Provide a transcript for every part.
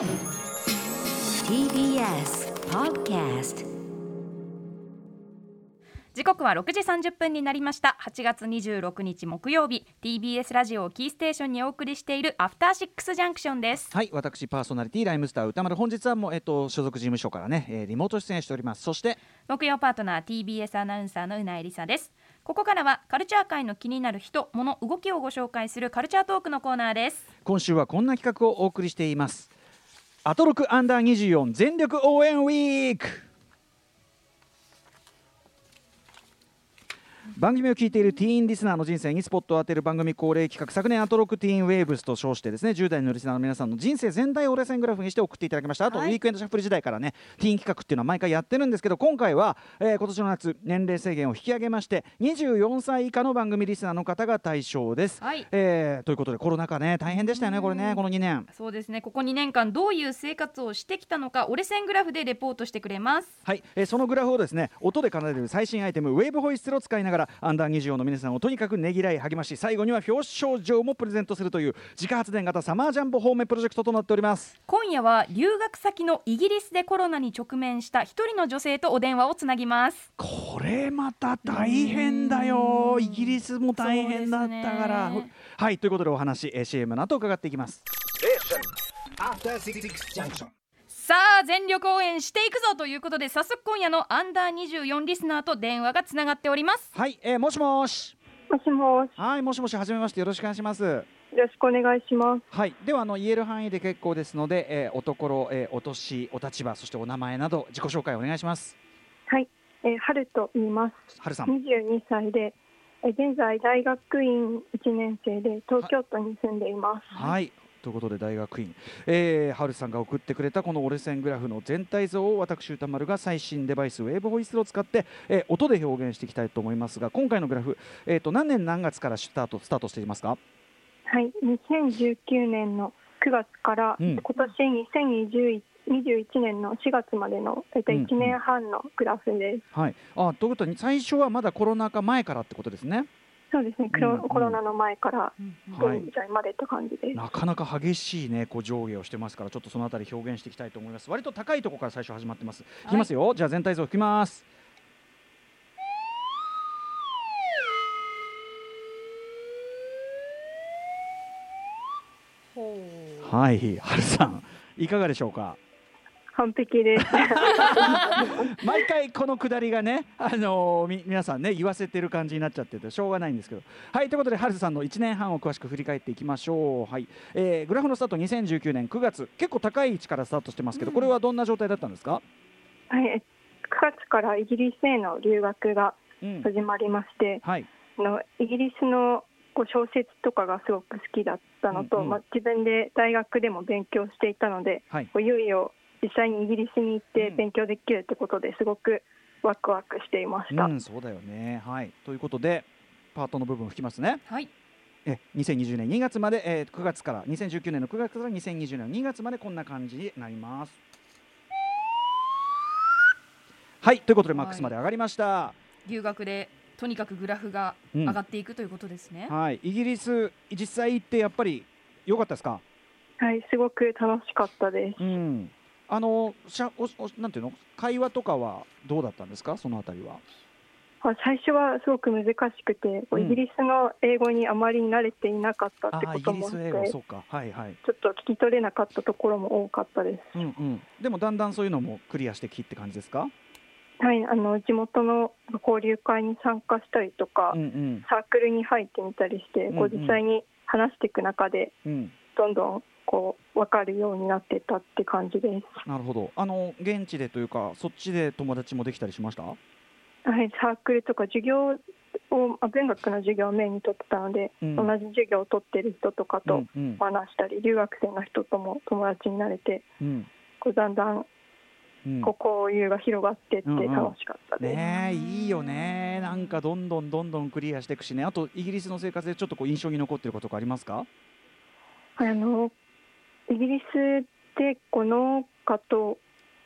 TBS Podcast 時刻は6時30分になりました。8月26日木曜日。TBS ラジオをキーステーションにお送りしているアフターシックスジャンクションです。はい私パーソナリティライムスター歌丸。本日はもう、えっと、所属事務所からね、えーリモート出演しております。そして木曜パートナー TBS アナウンサーのうないりさです。ここからはカルチャー界の気になる人物動きをご紹介するカルチャートークのコーナーです。今週はこんな企画をお送りしていますアトロク Under 24全力応援ウィーク。番組を聞いているティーンリスナーの人生にスポットを当てる番組恒例企画。昨年アトロクティーンウェーブスと称してですね10代のリスナーの皆さんの人生全体を折れ線グラフにして送っていただきました。あと、はいウィークエンドシャッフル時代からねティーン企画っていうのは毎回やってるんですけど今回は、えー今年の夏年齢制限を引き上げまして24歳以下の番組リスナーの方が対象です、はい。えーということでコロナ禍ね大変でしたよねこれねこの2年。そうですね。ここ2年間どういう生活をしてきたのか折れ線グラフでレポートしてくれます。はい、えーそのグラフをですね音で奏でる最新アイテムウェーブホイッスルを使いながらアンダー24の皆さんをとにかくねぎらい励まし最後には表彰状もプレゼントするという自家発電型サマージャンボ方面プロジェクトとなっております。今夜は留学先のイギリスでコロナに直面した一人の女性とお電話をつなぎます。これまた大変だよ。イギリスも大変だったから、ね。はいということでお話、えー CM の後伺っていきます。Junction. さあ全力応援していくぞということで早速今夜のアンダー24リスナーと電話がつながっておりますはい、えーもしもしもしもし、はいもしもしはじめましてよろしくお願いしますよろしくお願いします。はい、ではあの言える範囲で結構ですので、えーおところ、えーお年、お立場、そしてお名前など自己紹介お願いします。はい、えー、春と言います。はるさん、22歳で、えー現在大学院1年生で東京都に住んでいます。はい。ということで大学院、えー、はるさんが送ってくれたこの折れ線グラフの全体像を私歌丸が最新デバイスウェーブホイッスルを使って、えー音で表現していきたいと思いますが今回のグラフ、えー、と何年何月からスタートスタートしていますか？はい、2019年の9月から、うん。今年2021年の4月までの大体うん1年半のグラフです。はい。あということは最初はまだコロナ禍前からってことですねそうですね、うんうん。コロナの前からはい現在までって感じです。なかなか激しいねこう上下をしてますからちょっとそのあたり表現していきたいと思います。割と高いところから最初始まってます。い。きますよ、じゃあ全体像いきます。はいはるさんいかがでしょうか？完璧です。毎回このくだりがね、あのーみ皆さんね言わせてる感じになっちゃっててしょうがないんですけど。はいということで春さんの1年半を詳しく振り返っていきましょう。はい、えーグラフのスタート2019年9月結構高い位置からスタートしてますけど、これはどんな状態だったんですか、はい、9月からイギリスへの留学がうん、始まりまして、はい。あのイギリスのこう小説とかがすごく好きだったのと、うんうん。まあ、自分で大学でも勉強していたのではい。こういよいよ実際にイギリスに行ってうん勉強できるってことですごくワクワクしていました。うん、そうだよね。はい、ということでパートの部分を吹きますね。はいえ2020年2月まで、えー9月から2019年の9月から2020年の2月までこんな感じになります。はいということでマックスまで上がりました。留学でとにかくグラフがうん上がっていくということですね、はい、イギリス実際行ってやっぱり良かったですか？はい、すごく楽しかったです。うん。あのしゃおおなんていうの？会話とかはどうだったんですか？そのあたりは。まあ最初はすごく難しくて、こううんイギリスの英語にあまり慣れていなかったってこともあって、はいはい。ちょっと聞き取れなかったところも多かったです。うんうん。でもだんだんそういうのもクリアしてきって感じですか？はい、あの地元の交流会に参加したりとか、うんうんサークルに入ってみたりして、こう実際に話していく中でうん。どんどんこう分かるようになってったって感じです。なるほど。あの現地でというかそっちで友達もできたりしました？はい、サークルとか授業をあ文学の授業をメインに取ってたので、うん同じ授業を取ってる人とかとうんうん話したり、留学生の人とも友達になれてうんこうだんだんうんこう交流が広がってってうんうん楽しかったです。ねえいいよねなんかどんどんどんどんクリアしていくしねあとイギリスの生活でちょっとこう印象に残ってることとかありますか？あのイギリスでこう農家と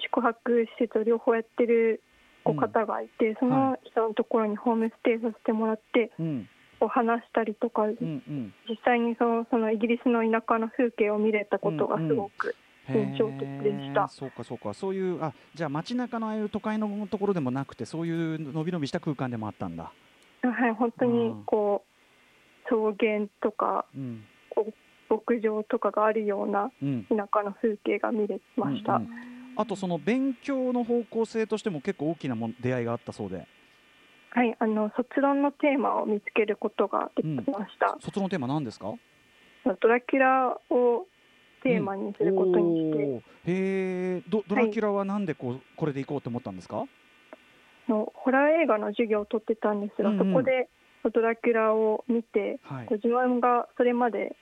宿泊施設を両方やってるこううん。方がい。て、その人のところにホームステイさせてもらってうん。こう話したりとか、うんうん。実際にそのそのイギリスの田舎の風景を見れたことがすごく印象した。そうかそうか。そういうあじゃあ街中のああいう都会のところでもなくてそういうのびのびした空間でもあったんだ。はい、本当にこう草原とかうん牧場とかがあるようなうん。田舎の風景が見れました。うんうんあとその勉強の方向性としても結構大きなもん出会いがあったそうで。はい、あの卒論のテーマを見つけることができました。卒論テーマ何ですか？ドラキュラをテーマにすることにして、おーへえ。ドドラキュラはなんでこうこれでいこうと思ったんですか？のホラー映画の授業を取ってたんですが、うんうんそこでドラキュラを見て、はい自分がそれまで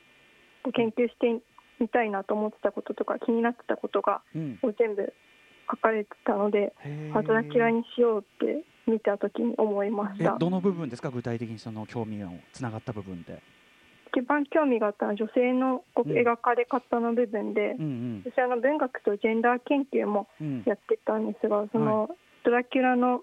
研究してみたいなと思ってたこととか気になってたことがうん。こう全部書かれてたので、へあドラキュラにしようって見た時に思いました。えどの部分ですか？具体的にその興味がつながった部分って。一番興味があったのは女性の描かれ方の部分で、うんうん私あの文学とジェンダー研究もうん。やってたんですが、そのドラキュラの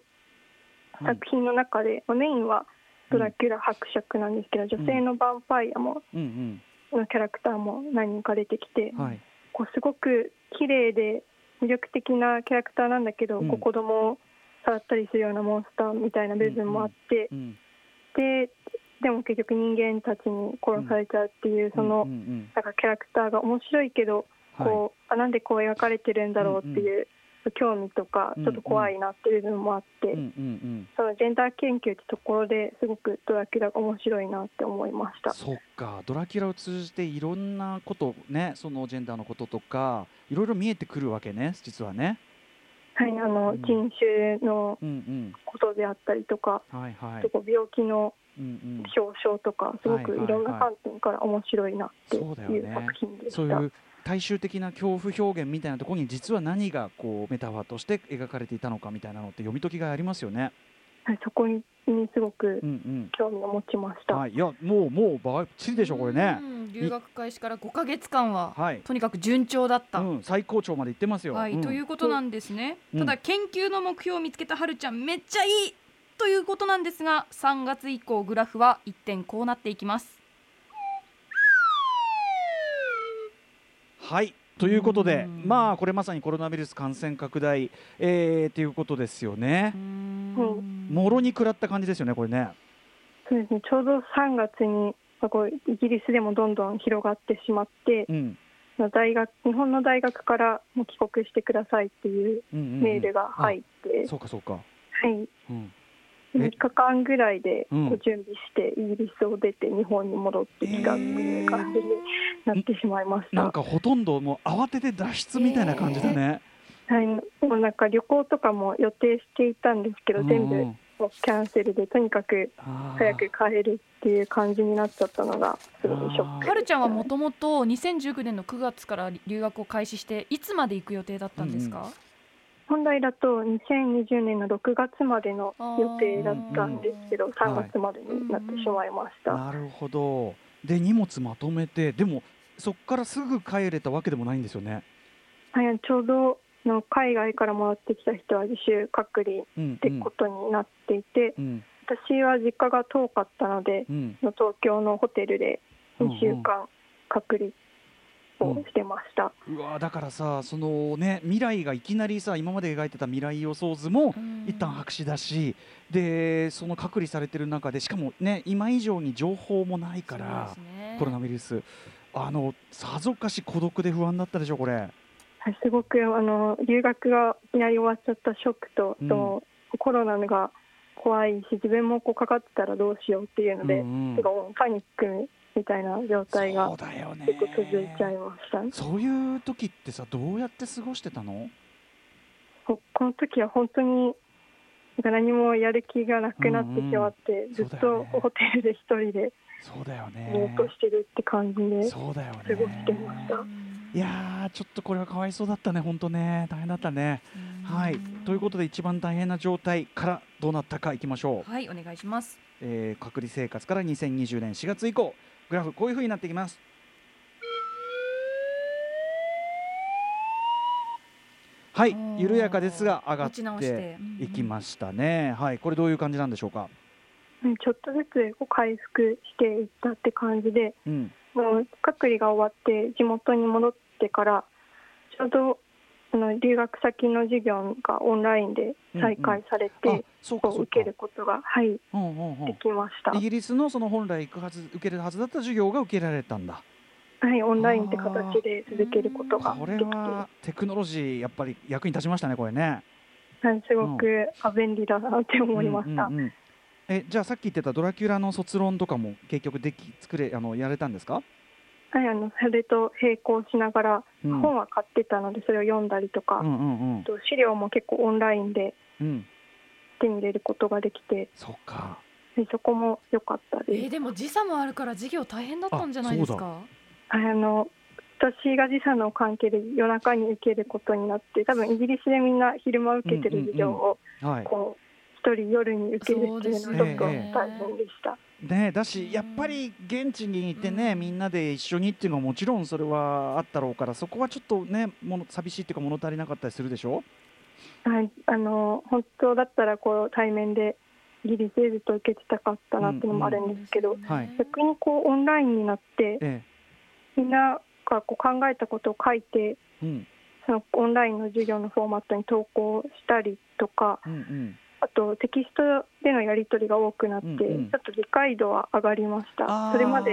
作品の中で、まあメインはドラキュラ伯爵なんですけど、女性のヴァンパイアもうんのキャラクターも何人か出てきて、うん。はい。こうすごく綺麗で魅力的なキャラクターなんだけど、うんこう子供を触ったりするようなモンスターみたいな部分もあって、うん。ででも結局人間たちに殺されちゃうっていう、その、うんうんなんかキャラクターが面白いけど、うん。はい。こうあなんでこう描かれてるんだろうっていう、興味とかうんちょっと怖いなっていう部分もあって、うんうんそのジェンダー研究ってところですごくドラキュラが面白いなって思いましうん。た。そっかドラキュラを通じていろんなことねそのジェンダーのこととかいろいろ見えてくるわけね実はね。はい、あの、うん人種のうんうん。ことであったりとか、はいはい。こう病気のうんうん。表彰とかすごくはいはいいろんな観点から面白いなっていそう作品でした。そういう大衆的な恐怖表現みたいなところに実は何がこうメタファーとして描かれていたのかみたいなのって読み解きがありますよね。はい、そこにすごくうんうん。興味を持ちました。はい、いやもうもうバッチリでしょこれね。うん留学開始から5ヶ月間ははい。とにかく順調だった。うん、最高潮まで行ってますよ。はい、うんということなんですね、うんただ研究の目標を見つけたはるちゃんめっちゃいいということなんですが3月以降グラフは一点こうなっていきますはい。ということでうん。まあこれまさにコロナウイルス感染拡大えー、ということですよね。もろに食らった感じですよねこれね。そうですね、ちょうど3月にまあこうイギリスでもどんどん広がってしまって、うん。まあ大学日本の大学からもう帰国してくださいっていううんうんうん。メールが入って、そうかそうか。はい、うん。え？3日間ぐらいでうんこう準備してイギリスを出て日本に戻ってきたっていう感じになってしまいました。なんかほとんどもう慌てて脱出みたいな感じだね。はい、でもなんか旅行とかも予定していたんですけど、全部キャンセルでとにかく早く帰るっていう感じになっちゃったのがすごいショックはるちゃんはもともと2019年の9月から留学を開始していつまで行く予定だったんですか、本来だと2020年の6月までの予定だったんですけど、3月までになってしまいました。なるほど。で荷物まとめてでもそこからすぐ帰れたわけでもないんですよね。はい、ちょうどの海外から戻ってきた人は自主隔離っうんてことになっていて、うん私は実家が遠かったので、うんの東京のホテルで2週間隔離をしてました。うわだからさそのね未来がいきなりさ今まで描いてた未来予想図もうん。一旦白紙だしでその隔離されてる中でしかもね今以上に情報もないからね。コロナウイルス。あのさぞかし孤独で不安だったでしょこれ。はいすごくあの留学がいきなり終わっちゃったショックと、うん。とコロナが怖いし自分もこうかかってたらどうしようっていうので、うんうん。パニックみたいな状態が結構続いちゃいました。そういう時ってさどうやって過ごしてたの？ここの時は本当に何もやる気がなくなってしまって、ずっそうだよね。とホテルで一人でそうだよぼーねっとしてるって感じでそうだよね。過ごしてました。いやーちょっとこれはかわいそうだったね本当ね。大変だったね。はい。ということで一番大変な状態からどうなったかいきましょう、はいお願いします。えー隔離生活から2020年4月以降グラフこういう風になってきます。はい緩やかですが上がっていきましたね。はいこれどういう感じなんでしょうか？うんちょっとずつこう回復していったって感じで、うん。もう隔離が終わって地元に戻ってからちょうどあの留学先の授業がオンラインで再開されて、うかそうか。こう受けることが、はい、うんうんうん。できました。イギリスのその本来行くはず受けるはずだった授業が受けられたんだ。はい、オンラインって形で続けることがこれはテクノロジーやっぱり役に立ちましたねこれね。はい、すごく、あ便利だなって思いました。うんうんうんえじゃあさっき言ってたドラキュラの卒論とかも結局でき作れあのやれたんですか、はい、あのそれと並行しながら、うん、本は買ってたのでそれを読んだりとか、うんうんうん。と資料も結構オンラインでうん。手に入れることができて、そっか。でそこも良かったです。えーでも時差もあるから授業大変だったんじゃないですあかあの私が時差の関係で夜中に受けることになって多分イギリスでみんな昼間受けてる授業をはい。こう一人夜に受けるっていうのはちょっと大変でした。ねだしやっぱり現地にいてね、うん。みんなで一緒にっていうのはもちろんそれはあったろうからそこはちょっとねもの寂しいっていうか物足りなかったりするでしょ？はい、あの本当だったらこう対面でイギリスでずっと受けてたかったなっていうのもあるんですけど、はい。逆にこうオンラインになってえみんながこう考えたことを書いてえうん。そのオンラインの授業のフォーマットに投稿したりとかうんうんあとテキストでのやり取りが多くなって、うんうん。ちょっと理解度は上がりました。それまで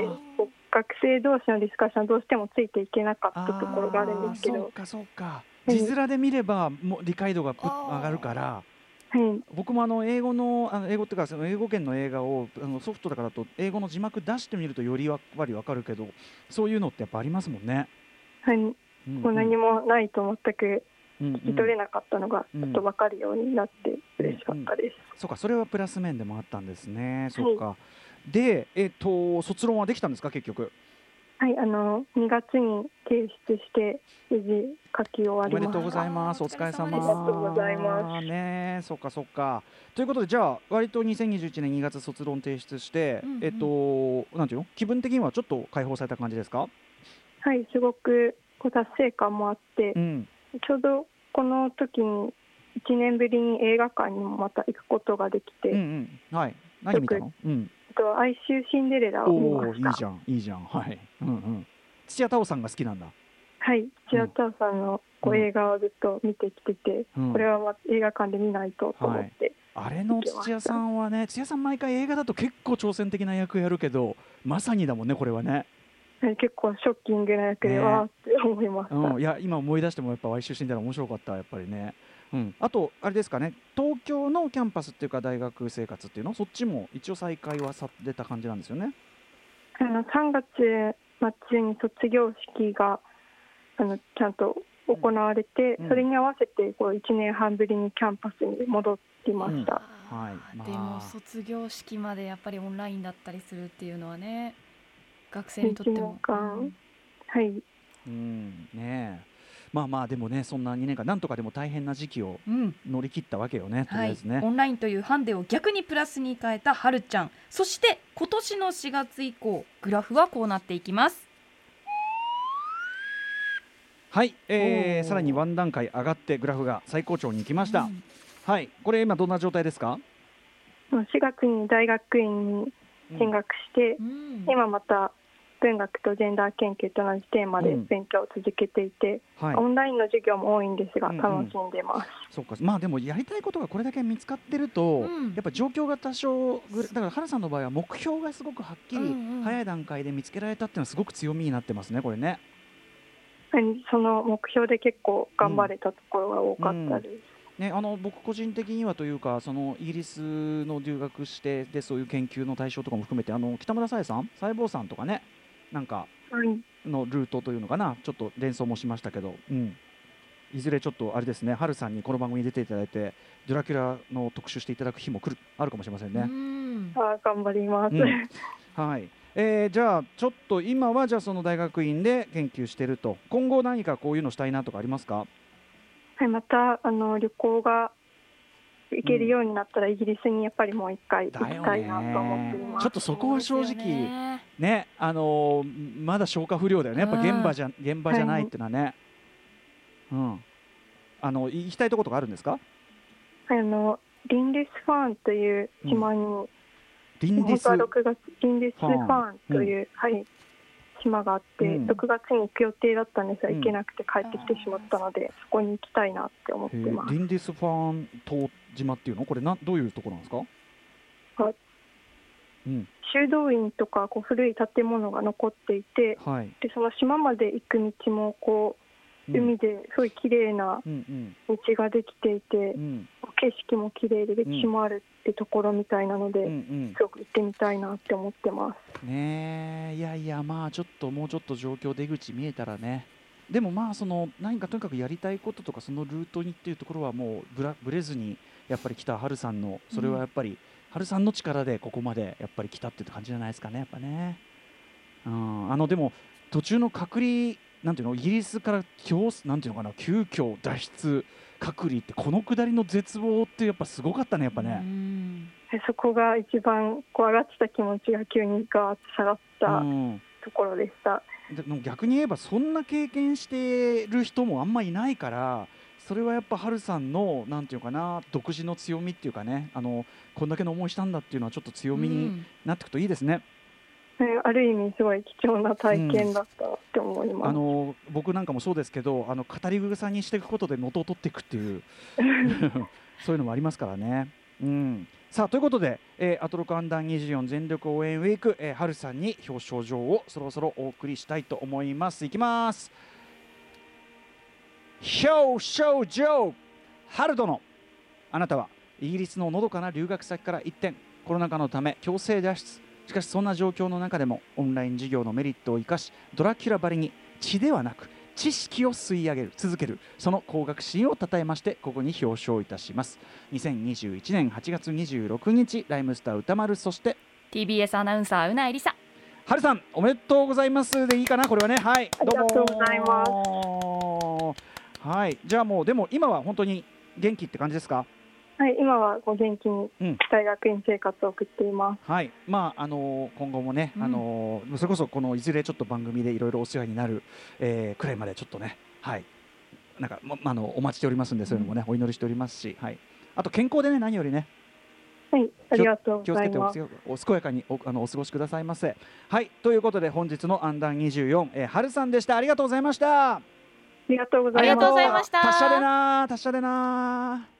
学生同士のディスカッションどうしてもついていけなかったところがあるんですけど。そうかそうか。うん。字面で見ればもう理解度が上がるから。はい。僕もあの英語のあの英語っていうかその英語圏の映画をあのソフトだからと英語の字幕出してみるとよりやっぱりわかるけどそういうのってやっぱありますもんね。はい、うんうん。もう何もないと全くうん聞き取れなかったのがちょっと分かるようになって嬉しかったです。そうかそれはプラス面でもあったんですね。そうか。でえっ、と卒論はできたんですか結局？はい、あの2月に提出して無事書き終わおめでとう。ございます。お疲れ様ありがとうございますねそうかそうか。ということでじゃあ割と2021年2月卒論提出して、うんうんえっ、となんていうの？気分的にはちょっと解放された感じですか？はい、すごくこう達成感もあって、うん。ちょうどこの時に1年ぶりに映画館にもまた行くことができて、うんうん。はい。何見たの？うん。あと哀愁シンデレラを見おおーいいました。じゃんいいじゃんはい。うんうん。土屋太鳳さんが好きなんだ。はい、千代田さんのこううん映画をずっと見てきてて、うんこれはま映画館で見ないとと思って、あれの土屋さんはね土屋さん毎回映画だと結構挑戦的な役やるけどまさにだもんねこれはね。は い結構ショッキングな役でねわーって思いました。うん、いや今思い出してもやっぱ哀愁死んだら面白かったやっぱりね。うん、あとあれですかね東京のキャンパスっていうか大学生活っていうのそっちも一応再開はされた感じなんですよね。あの3月末に卒業式があのちゃんと行われて、うんそれに合わせてこう1年半ぶりにキャンパスに戻りました。はいまあでも卒業式までやっぱりオンラインだったりするっていうのはね学生にとっても。はい、うん。ねえ。まあまあでもねそんな2年間なんとかでも大変な時期をうん。乗り切ったわけよねとりはいあえずね。オンラインというハンデを逆にプラスに変えたはるちゃん。そして今年の4月以降グラフはこうなっていきます。はい、えー、さらにワン段階上がってグラフが最高潮に行きました、うん。はい。これ今どんな状態ですか？もう4月に大学院に進学して、うん。今また文学とジェンダー研究と同じテーマでうん。勉強を続けていて、はい。オンラインの授業も多いんですがうんうん。楽しんでます。そうか。まあでもやりたいことがこれだけ見つかってると、うん。やっぱ状況が多少ぐだから原さんの場合は目標がすごくはっきりうんうん。早い段階で見つけられたっていうのはすごく強みになってますねこれね。はい。その目標で結構頑張れたところが多かったです。ね、あの僕個人的にはというかそのイギリスの留学してでそういう研究の対象とかも含めてあの北村紗耶さん？細胞さんとかねなんかはい。のルートというのかな？ちょっと連想もしましたけど、うん、いずれちょっとあれですね。春さんにこの番組に出ていただいてドラキュラの特集していただく日も来るあるかもしれませんね。うん。あー頑張ります。うん。はい。えーじゃあちょっと今はじゃあその大学院で研究してると。今後何かこういうのしたいなとかありますか？はい、またあの旅行が行けるようになったら、イギリスにやっぱりもう一回行きたいなと思っています。ちょっとそこは正直ねねあのーまだ消化不良だよね。やっぱ現場じゃ現場じゃないっていうのはね、うん。あの行きたいところとかあるんですか？はい、あのリンデスファーンという島に、リンディス本当は6月リンデスファーンという、うん。はい島があって、うん。6月に行く予定だったんですがうん。行けなくて帰ってきてしまったので、そこに行きたいなって思ってえーます。リンディスファーン島島っていうの？これなどういうところなんですか？はいうん。修道院とかこう古い建物が残っていてはい、でその島まで行く道もこううん海ですごい綺麗なうん道ができていて、景色も綺麗で歴史もあるってところみたいなので、すごく行ってみたいなって思ってます。ねえいやいやまあちょっともうちょっと状況出口見えたらね。でもまあその何かとにかくやりたいこととかそのルートにっていうところはもうぶらぶれずにやっぱり来た春さんのそれはやっぱり、春さんの力でここまでやっぱり来たっていう感じじゃないですかねやっぱね。うん。あのでも途中の隔離なんていうのイギリスから強なんていうのかな急遽脱出隔離ってこのくだりの絶望ってやっぱすごかったねやっぱうね。そこが一番こう上がってた気持ちが急にガーッと下がったうんところでした。でも逆に言えばそんな経験してる人もあんまいないからそれはやっぱハルさんのなんていうかな独自の強みっていうかねあのこんだけの思いしたんだっていうのはちょっと強みになっていくといいですね。ね ある意味すごい貴重な体験だったなって思います。あの僕なんかもそうですけどあの語り草にしていくことで元を取っていくっていう そういうのもありますからね。うん、さあということで、えーアトロクアンダー24全力応援ウィーク、えー、春さんに表彰状をそろそろお送りしたいと思います。いきます。表彰状春殿あなたはイギリスののどかな留学先から一転コロナ禍のため強制脱出しかしそんな状況の中でもオンライン授業のメリットを生かしドラキュラばりに血ではなく知識を吸い上げる続けるその高学心をたたえましてここに表彰いたします。2021年8月26日ライムスター歌丸そして TBS アナウンサーうないりさ春さんおめでとうございます。でいいかな？これはね。はい。ありがとうございますす。はい。じゃあもうでも今は本当に元気って感じですか？はい、今はこう元気にうん。大学院生活を送っています。はい、まああのー今後もね、うん。あのーそれこそこのいずれちょっと番組でいろいろお世話になる、えーくらいまでちょっとね、はい、なんかままあのお待ちしておりますんでそういうのもね、お祈りしておりますし、はい、あと健康でね何よりね。はい、ありがとう気をつけてお健やかにおあのお過ごしくださいませ。はい、ということで本日のアンダン24、えー、春さんでした。ありがとうございました。ありがとうございました。達者でなー達者でなー。